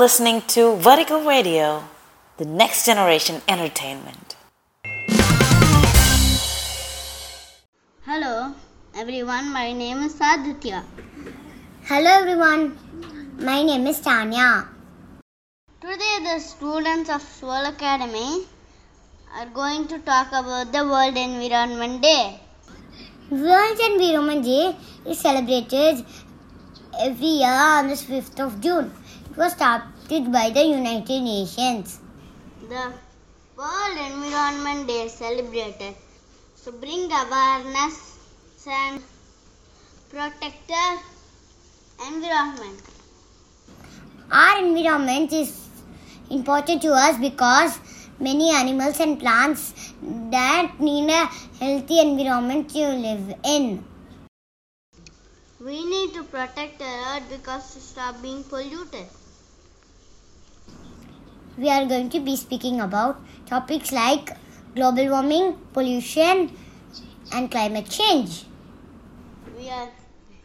Listening to Vertical Radio, the next generation entertainment. Hello everyone, my name is Aditya. Hello everyone, my name is Tanya. Today, the students of Swirl Academy are going to talk about the World Environment Day. World Environment Day is celebrated every year on the 5th of June. It was started by the United Nations. The World Environment Day celebrated to bring awareness and protect the environment. Our environment is important to us because many animals and plants that need a healthy environment to live in. We need to protect the earth because to stop being polluted. We are going to be speaking about topics like global warming, pollution, and climate change. We are,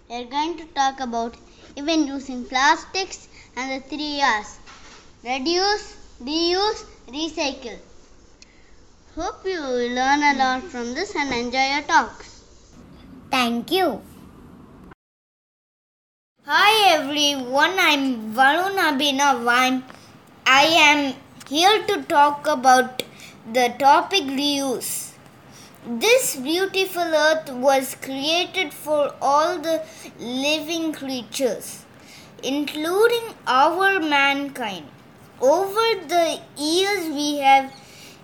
we are going to talk about even using plastics and the three R's reduce, reuse, recycle. Hope you will learn a lot from this and enjoy your talks. Thank you. Hi everyone, I'm Varun Abhinav. I'm, I am here to talk about the topic reuse. This beautiful earth was created for all the living creatures, including our mankind. Over the years, we have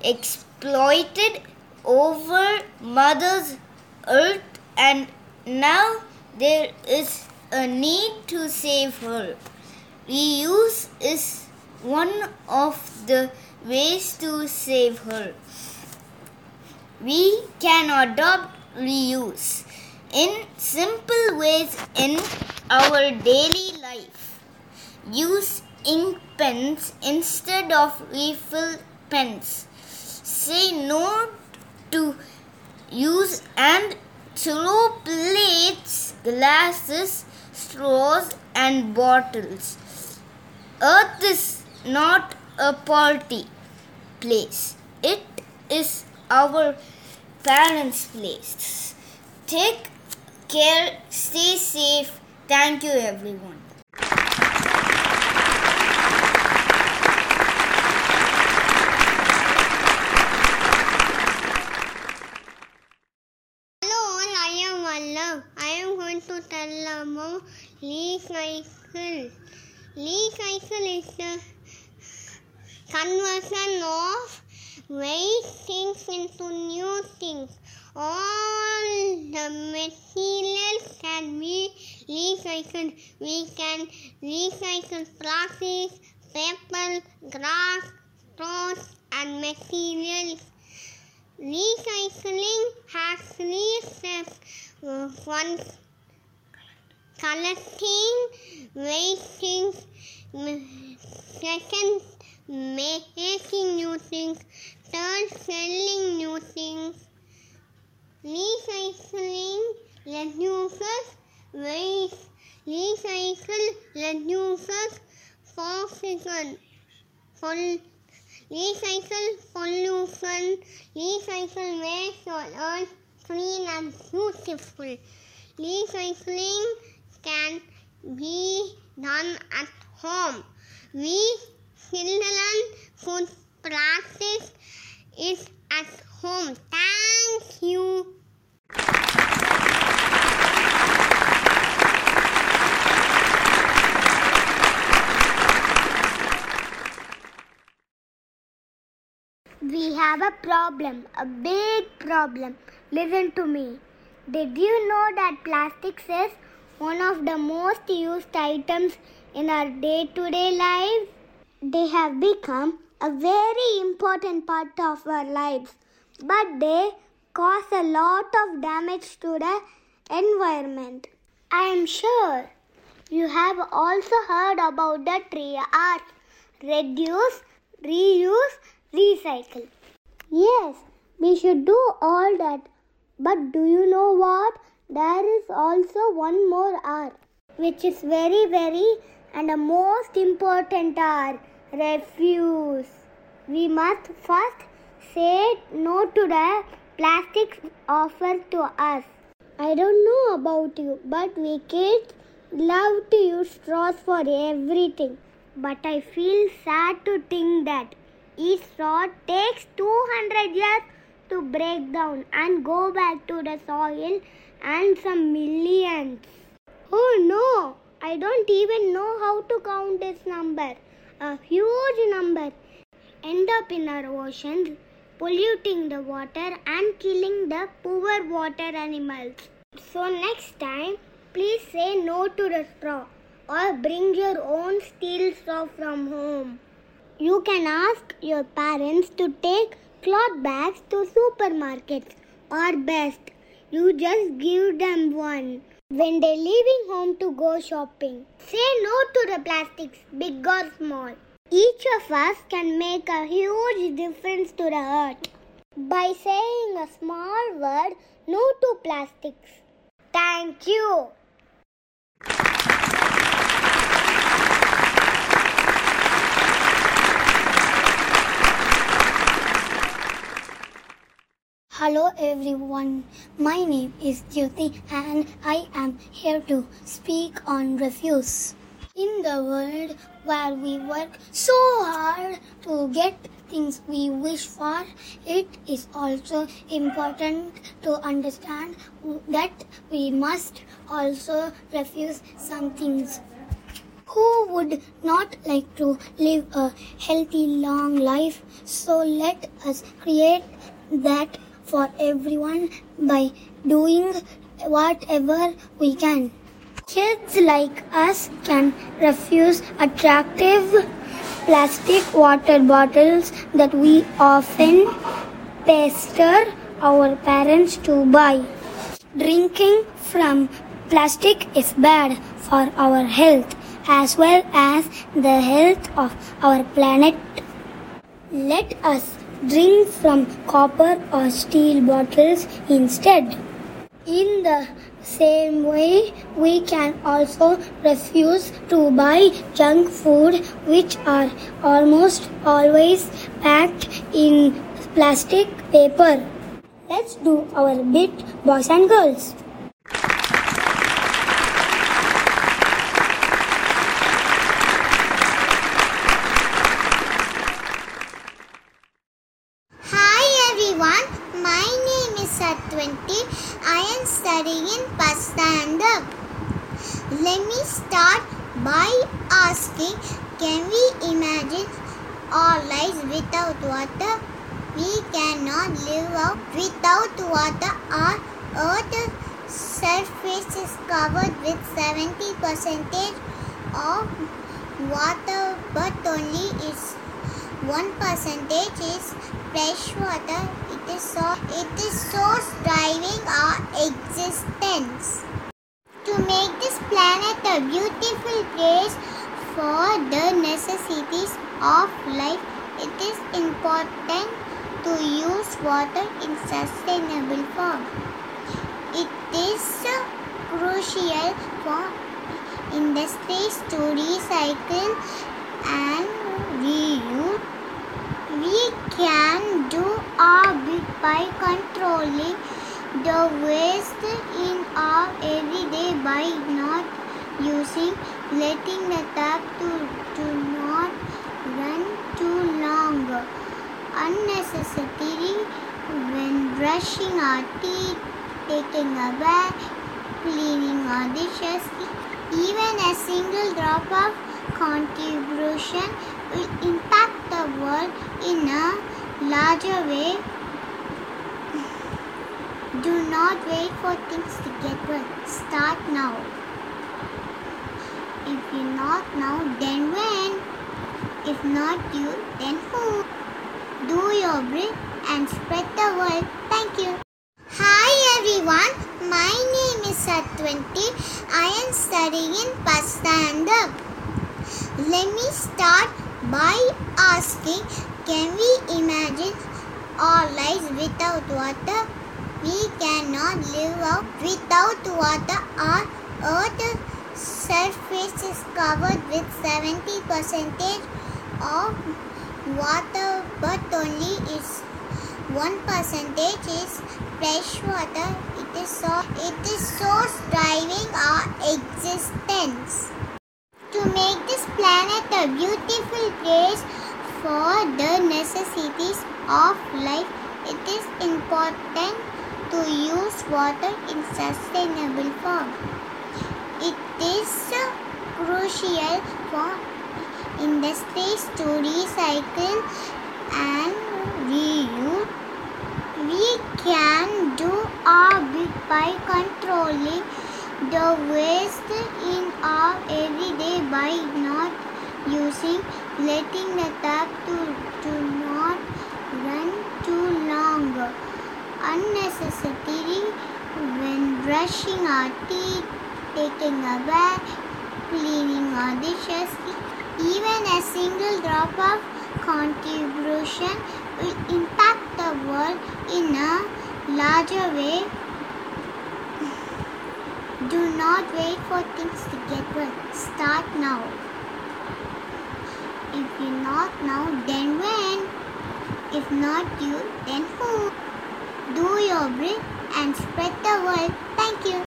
exploited over Mother's earth, and now there is a need to save her. Reuse is one of the ways to save her. We can adopt reuse in simple ways in our daily life. Use ink pens instead of refill pens. Say no to use and throw plates, glasses, straws, and bottles. Earth is not a party place, it is our parents' place. Take care, stay safe. Thank you, everyone. Hello, I am Vallav. I am going to tell about recycle. Recycle is the conversion of waste things into new things. All the materials can be recycled. We can recycle plastic, paper, glass, straws, and materials. Recycling has three steps. One, collecting wasting. M- Second, making new things. Third, selling new things. Recycling reduces waste. Recycle reduces pollution. Pol- Recycle pollution. Recycle makes your earth clean and beautiful. Recycling can be done at home. We children put plastic is at home. Thank you. We have a problem, a big problem. Listen to me. Did you know that plastics is one of the most used items in our day to day lives? They have become a very important part of our lives, but they cause a lot of damage to the environment. I am sure you have also heard about the three R's reduce, reuse, recycle. Yes, we should do all that. But do you know what? There is also one more R, which is very, very and the most important are refuse. We must first say no to the plastics offered to us. I don't know about you, but we kids love to use straws for everything. But I feel sad to think that each straw takes 200 years to break down and go back to the soil and some millions. Oh no, I don't even know how to count this number. A huge number end up in our oceans, polluting the water and killing the poor water animals. So next time, please say no to the straw or bring your own steel straw from home. You can ask your parents to take cloth bags to supermarkets or best you just give them one when they're leaving home to go shopping. Say no to the plastics, big or small. Each of us can make a huge difference to the earth by saying a small word no to plastics. Thank you. Hello everyone, my name is Jyoti and I am here to speak on refuse. In the world where we work so hard to get things we wish for, it is also important to understand that we must also refuse some things. Who would not like to live a healthy long life? So let us create that for everyone by doing whatever we can. Kids like us can refuse attractive plastic water bottles that we often pester our parents to buy. Drinking from plastic is bad for our health as well as the health of our planet. Let us drink from copper or steel bottles instead. In the same way, we can also refuse to buy junk food which are almost always packed in plastic paper. Let's do our bit, boys and girls. Hi everyone, my name is Satwanti. I am studying Pastanda. Let me start by asking Can we imagine our lives without water? We cannot live out without water. Our earth surface is covered with 70% of water, but only is one percentage is fresh water. It is so it is so driving our existence. To make this planet a beautiful place for the necessities of life, it is important to use water in sustainable form. It is crucial for industries to recycle and reuse we can do our bit by controlling the waste in our everyday by not using letting the tap to, to not run too long unnecessary when brushing our teeth taking a bath cleaning our dishes even a single drop of contribution will impact the world in a larger way. Do not wait for things to get well. Start now. If you not now, then when? If not you, then who? Do your bit and spread the word. Thank you. Hi everyone, my name is Satwanti. I am studying in Pastanda. Let me start by asking Can we imagine our lives without water? We cannot live out without water. Our earth surface is covered with 70% of water but only is 1% is fresh water. It is so it is source driving our existence. To make this planet a beautiful place for the necessities of life, it is important to use water in sustainable form. It is crucial for industries to recycle and reuse. We can do our bit by controlling the waste in our everyday by not using letting the tap to, to not run too long unnecessary when brushing our teeth taking a bath cleaning our dishes even a single drop of contribution will impact the world in a larger way do not wait for things to get well. Start now. If you not now, then when? If not you, then who? Do your bit and spread the word. Thank you.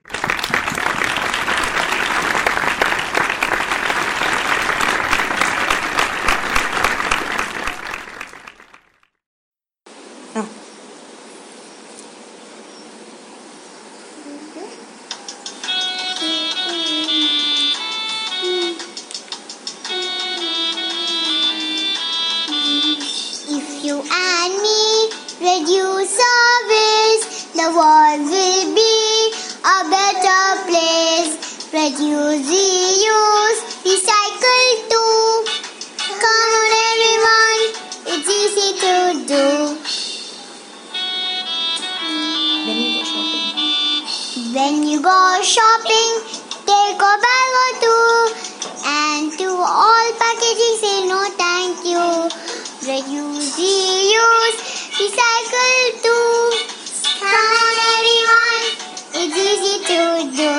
Reduce, reuse, recycle too. Come on, everyone, it's easy to do.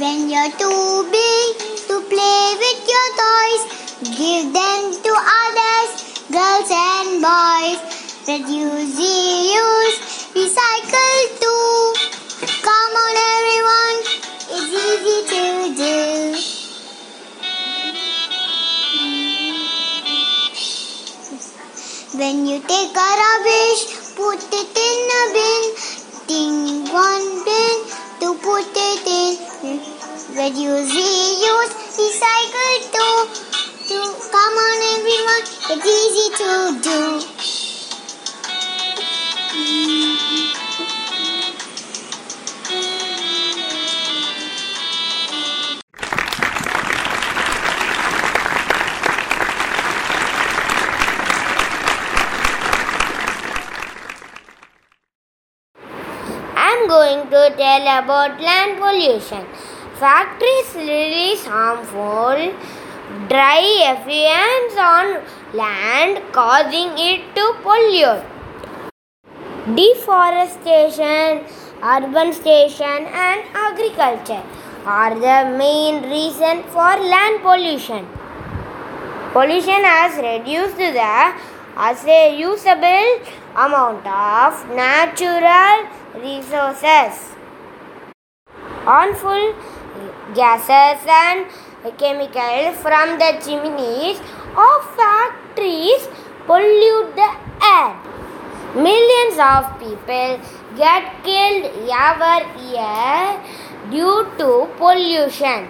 When you're too big to play with your toys, give them to others, girls and boys. Reduce, reuse, recycle too. Come on, everyone, it's easy to do. When you take a rubbish, put it in a bin. Think one bin to put it in. Reduce, reuse, recycle too. To come on, everyone, it's easy to do. To tell about land pollution. Factories release harmful dry effluents on land, causing it to pollute. Deforestation, urbanization, and agriculture are the main reason for land pollution. Pollution has reduced the as a usable amount of natural resources. Harmful gases and chemicals from the chimneys of factories pollute the air. Millions of people get killed every year due to pollution.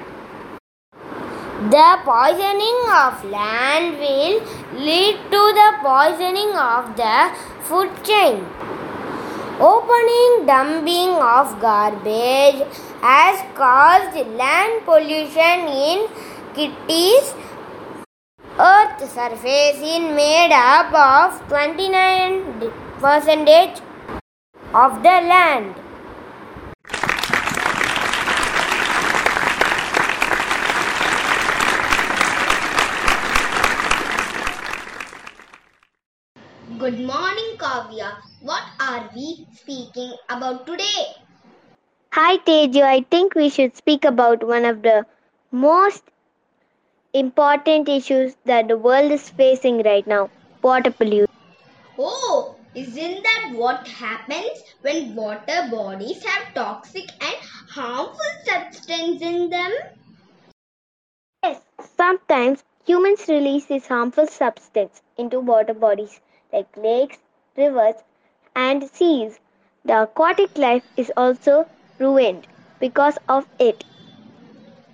The poisoning of land will lead to the poisoning of the food chain. Opening dumping of garbage has caused land pollution in cities. Earth surface is made up of 29 percentage of the land. Good morning, Kavya. What are we speaking about today? Hi Teju, I think we should speak about one of the most important issues that the world is facing right now water pollution. Oh, isn't that what happens when water bodies have toxic and harmful substances in them? Yes, sometimes humans release this harmful substance into water bodies like lakes, rivers, and seas. The aquatic life is also ruined because of it.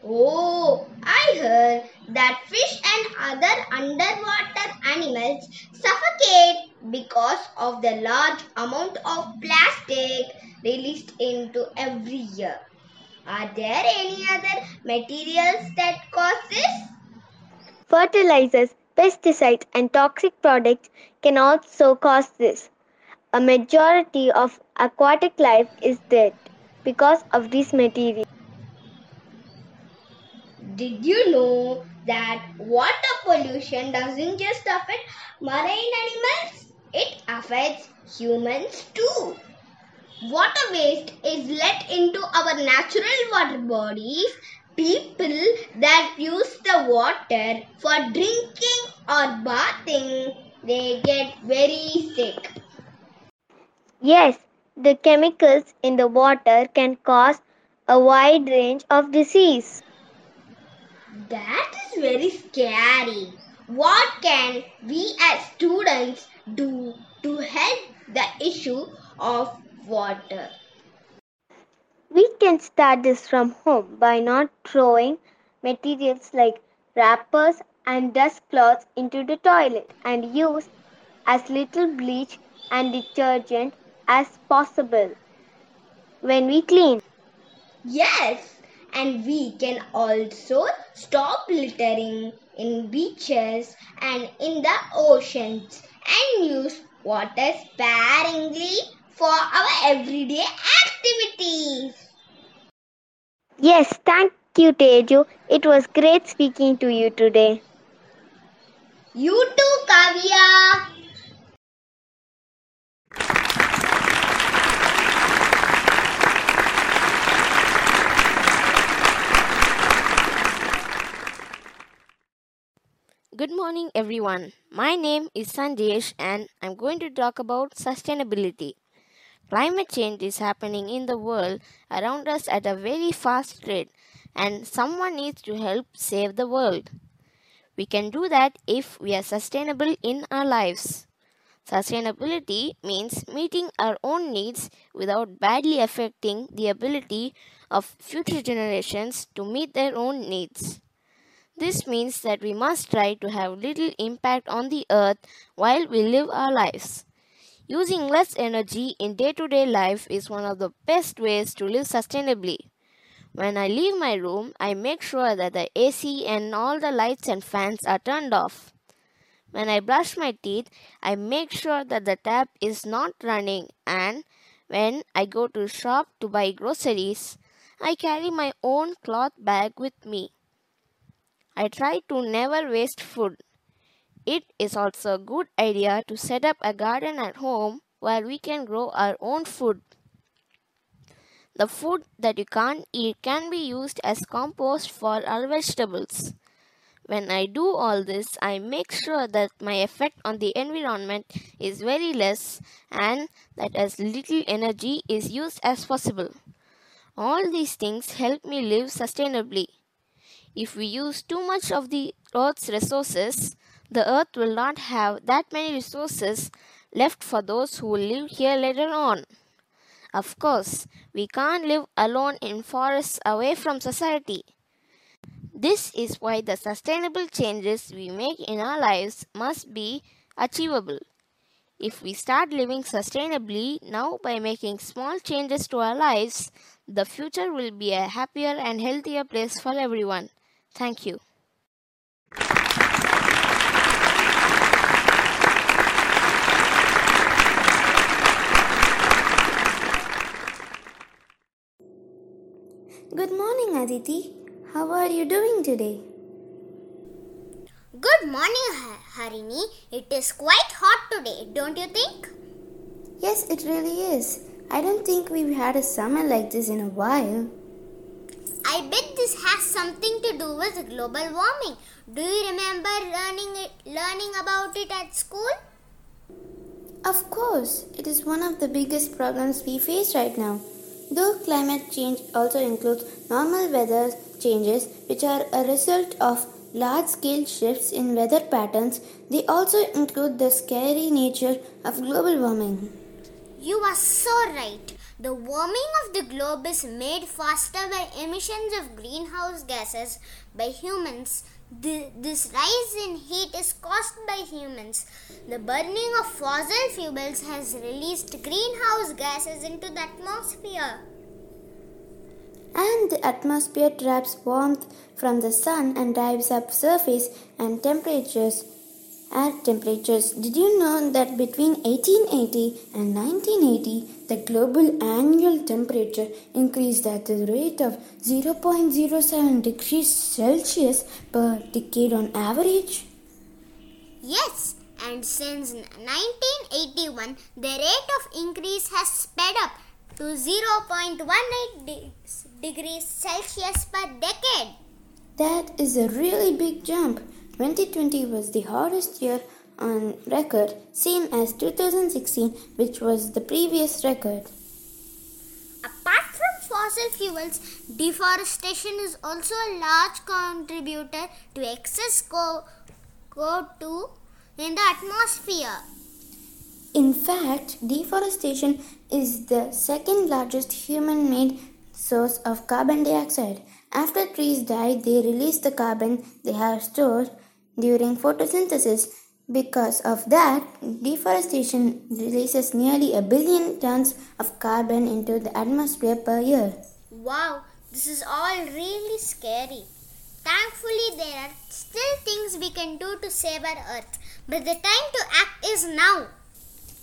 Oh, I heard that fish and other underwater animals suffocate because of the large amount of plastic released into every year. Are there any other materials that cause this? Fertilizers, pesticides, and toxic products can also cause this. A majority of aquatic life is dead because of this material. Did you know that water pollution doesn't just affect marine animals? It affects humans too. Water waste is let into our natural water bodies. People that use the water for drinking or bathing, they get very sick. Yes, the chemicals in the water can cause a wide range of disease. That is very scary. What can we as students do to help the issue of water? We can start this from home by not throwing materials like wrappers and dust cloths into the toilet and use as little bleach and detergent as possible when we clean. Yes, and we can also stop littering in beaches and in the oceans and use water sparingly for our everyday activities. Yes, thank you, Teju. It was great speaking to you today. You too, Kavya. Good morning, everyone. My name is Sanjesh, and I'm going to talk about sustainability. Climate change is happening in the world around us at a very fast rate, and someone needs to help save the world. We can do that if we are sustainable in our lives. Sustainability means meeting our own needs without badly affecting the ability of future generations to meet their own needs. This means that we must try to have little impact on the earth while we live our lives. Using less energy in day to day life is one of the best ways to live sustainably. When I leave my room, I make sure that the AC and all the lights and fans are turned off. When I brush my teeth, I make sure that the tap is not running and when I go to shop to buy groceries, I carry my own cloth bag with me. I try to never waste food. It is also a good idea to set up a garden at home where we can grow our own food. The food that you can't eat can be used as compost for our vegetables. When I do all this, I make sure that my effect on the environment is very less and that as little energy is used as possible. All these things help me live sustainably. If we use too much of the earth's resources, the earth will not have that many resources left for those who will live here later on. Of course, we can't live alone in forests away from society. This is why the sustainable changes we make in our lives must be achievable. If we start living sustainably now by making small changes to our lives, the future will be a happier and healthier place for everyone. Thank you. Good morning, Aditi. How are you doing today? Good morning, Harini. It is quite hot today, don't you think? Yes, it really is. I don't think we've had a summer like this in a while. I bet this has something to do with global warming. Do you remember learning it, learning about it at school? Of course, it is one of the biggest problems we face right now. Though climate change also includes normal weather changes, which are a result of large scale shifts in weather patterns, they also include the scary nature of global warming. You are so right. The warming of the globe is made faster by emissions of greenhouse gases by humans. The, this rise in heat is caused by humans. The burning of fossil fuels has released greenhouse gases into the atmosphere. And the atmosphere traps warmth from the sun and drives up surface and temperatures air temperatures. Did you know that between 1880 and 1980, the global annual temperature increased at the rate of 0.07 degrees Celsius per decade on average? Yes, and since 1981, the rate of increase has sped up to 0.18 de- degrees Celsius per decade. That is a really big jump. 2020 was the hottest year on record, same as 2016, which was the previous record. Apart from fossil fuels, deforestation is also a large contributor to excess CO2 in the atmosphere. In fact, deforestation is the second largest human made source of carbon dioxide. After trees die, they release the carbon they have stored during photosynthesis. Because of that, deforestation releases nearly a billion tons of carbon into the atmosphere per year. Wow, this is all really scary. Thankfully, there are still things we can do to save our earth, but the time to act is now.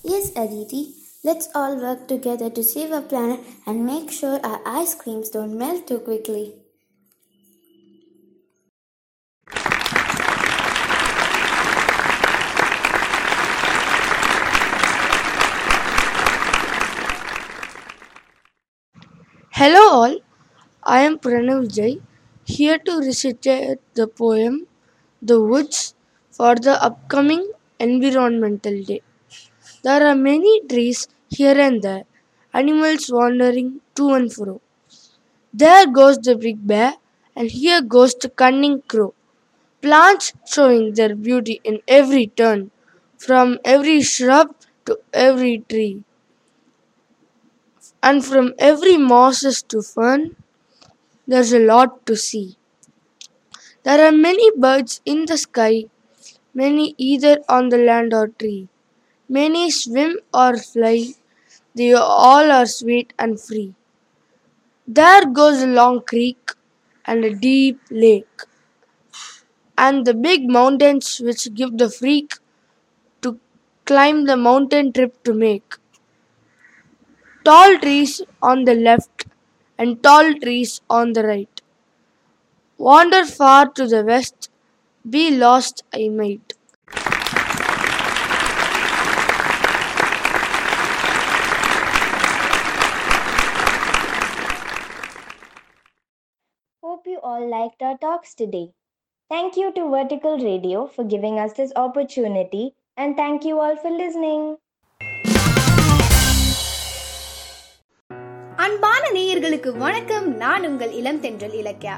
Yes, Aditi, let's all work together to save our planet and make sure our ice creams don't melt too quickly. Hello all, I am Pranav Jai, here to recite the poem The Woods for the upcoming Environmental Day. There are many trees here and there, animals wandering to and fro. There goes the big bear, and here goes the cunning crow. Plants showing their beauty in every turn, from every shrub to every tree and from every mosses to fern, there's a lot to see. There are many birds in the sky, many either on the land or tree. Many swim or fly, they all are sweet and free. There goes a long creek and a deep lake, and the big mountains which give the freak to climb the mountain trip to make. Tall trees on the left and tall trees on the right. Wander far to the west, be lost I might. Hope you all liked our talks today. Thank you to Vertical Radio for giving us this opportunity, and thank you all for listening. அன்பான நேயர்களுக்கு வணக்கம். நான் உங்கள் இளம் தென்றல் இலக்கியா.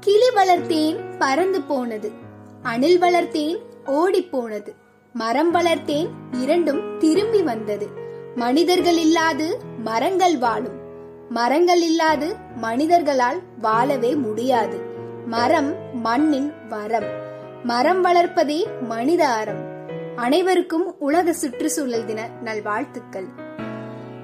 கிளி வளர்த்தேன் பறந்து போனது. அணில் வளர்த்தேன் ஓடி போனது. மரம் வளர்த்தேன் இரண்டும் திரும்பி வந்தது. மனிதர்கள் இல்லாது மரங்கள் வாழும். மரங்கள் இல்லாது மனிதர்களால் வாழவே முடியாது. மரம் மண்ணின் வரம். மரம் வளர்ப்பதே மனித அறம். அனைவருக்கும் உலக சுற்றுச்சூழல் தின நல்வாழ்த்துக்கள்.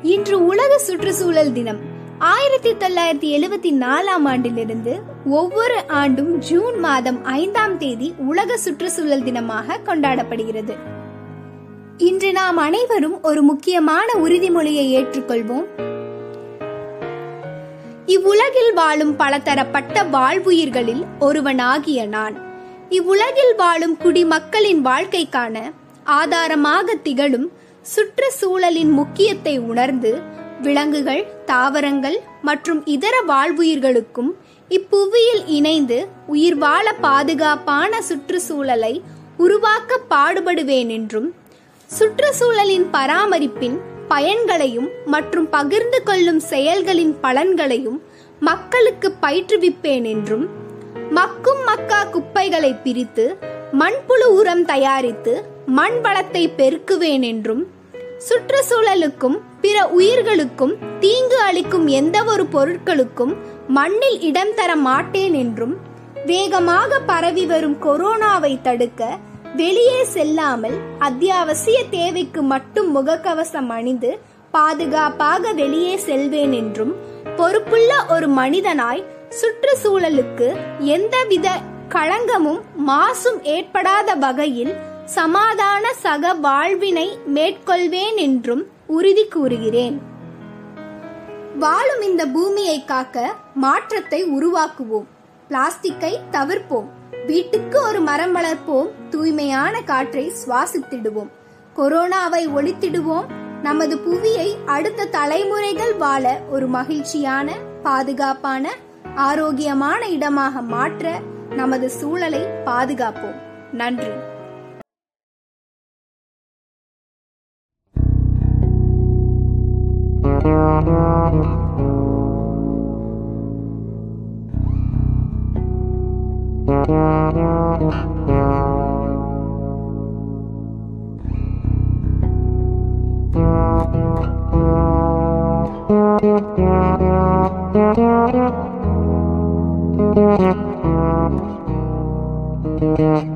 இன்று உலக சுற்றுச்சூழல் தினம். ஆயிரத்தி தொள்ளாயிரத்தி எழுபத்தி நாலாம் ஆண்டிலிருந்து ஒவ்வொரு ஆண்டும் ஜூன் மாதம் ஐந்தாம் தேதி உலக சுற்றுச்சூழல் தினமாக கொண்டாடப்படுகிறது. இன்று நாம் அனைவரும் ஒரு முக்கியமான உறுதிமொழியை ஏற்றுக்கொள்வோம். இவ்வுலகில் வாழும் பலதரப்பட்ட வாழ்வுயிர்களில் ஒருவனாகிய நான். இவ்வுலகில் வாழும் குடிமக்களின் வாழ்க்கைக்கான ஆதாரமாக திகழும் சுற்றுச்சூழலின் முக்கியத்தை உணர்ந்து விலங்குகள் தாவரங்கள் மற்றும் இதர வாழ்வுயிர்களுக்கும் இப்புவியில் இணைந்து உயிர் வாழ பாதுகாப்பான சுற்றுச்சூழலை உருவாக்க பாடுபடுவேன் என்றும் சுற்றுச்சூழலின் பராமரிப்பின் பயன்களையும் மற்றும் பகிர்ந்து கொள்ளும் செயல்களின் பலன்களையும் மக்களுக்கு பயிற்றுவிப்பேன் என்றும் மக்கும் மக்கா குப்பைகளை பிரித்து மண்புழு உரம் தயாரித்து மண் வளத்தை பெருக்குவேன் என்றும் சுற்றுச்சூழலுக்கும் பிற உயிர்களுக்கும் தீங்கு அளிக்கும் எந்த ஒரு பொருட்களுக்கும் மண்ணில் இடம் தர மாட்டேன் என்றும் வேகமாக பரவி வரும் கொரோனாவை தடுக்க வெளியே செல்லாமல் அத்தியாவசிய தேவைக்கு மட்டும் முகக்கவசம் அணிந்து பாதுகாப்பாக வெளியே செல்வேன் என்றும் பொறுப்புள்ள ஒரு மனிதனாய் சுற்றுச்சூழலுக்கு எந்தவித களங்கமும் மாசும் ஏற்படாத வகையில் சமாதான சக வாழ்வினை மேற்கொள்வேன் என்றும் உறுதி கூறுகிறேன். வாழும் இந்த பூமியை காக்க மாற்றத்தை உருவாக்குவோம். பிளாஸ்டிக்கை தவிர்ப்போம். வீட்டுக்கு ஒரு மரம் வளர்ப்போம். தூய்மையான காற்றை சுவாசித்திடுவோம். கொரோனாவை ஒழித்திடுவோம். நமது புவியை அடுத்த தலைமுறைகள் வாழ ஒரு மகிழ்ச்சியான பாதுகாப்பான ஆரோக்கியமான இடமாக மாற்ற நமது சூழலை பாதுகாப்போம் நன்றி Thank you. Yeah.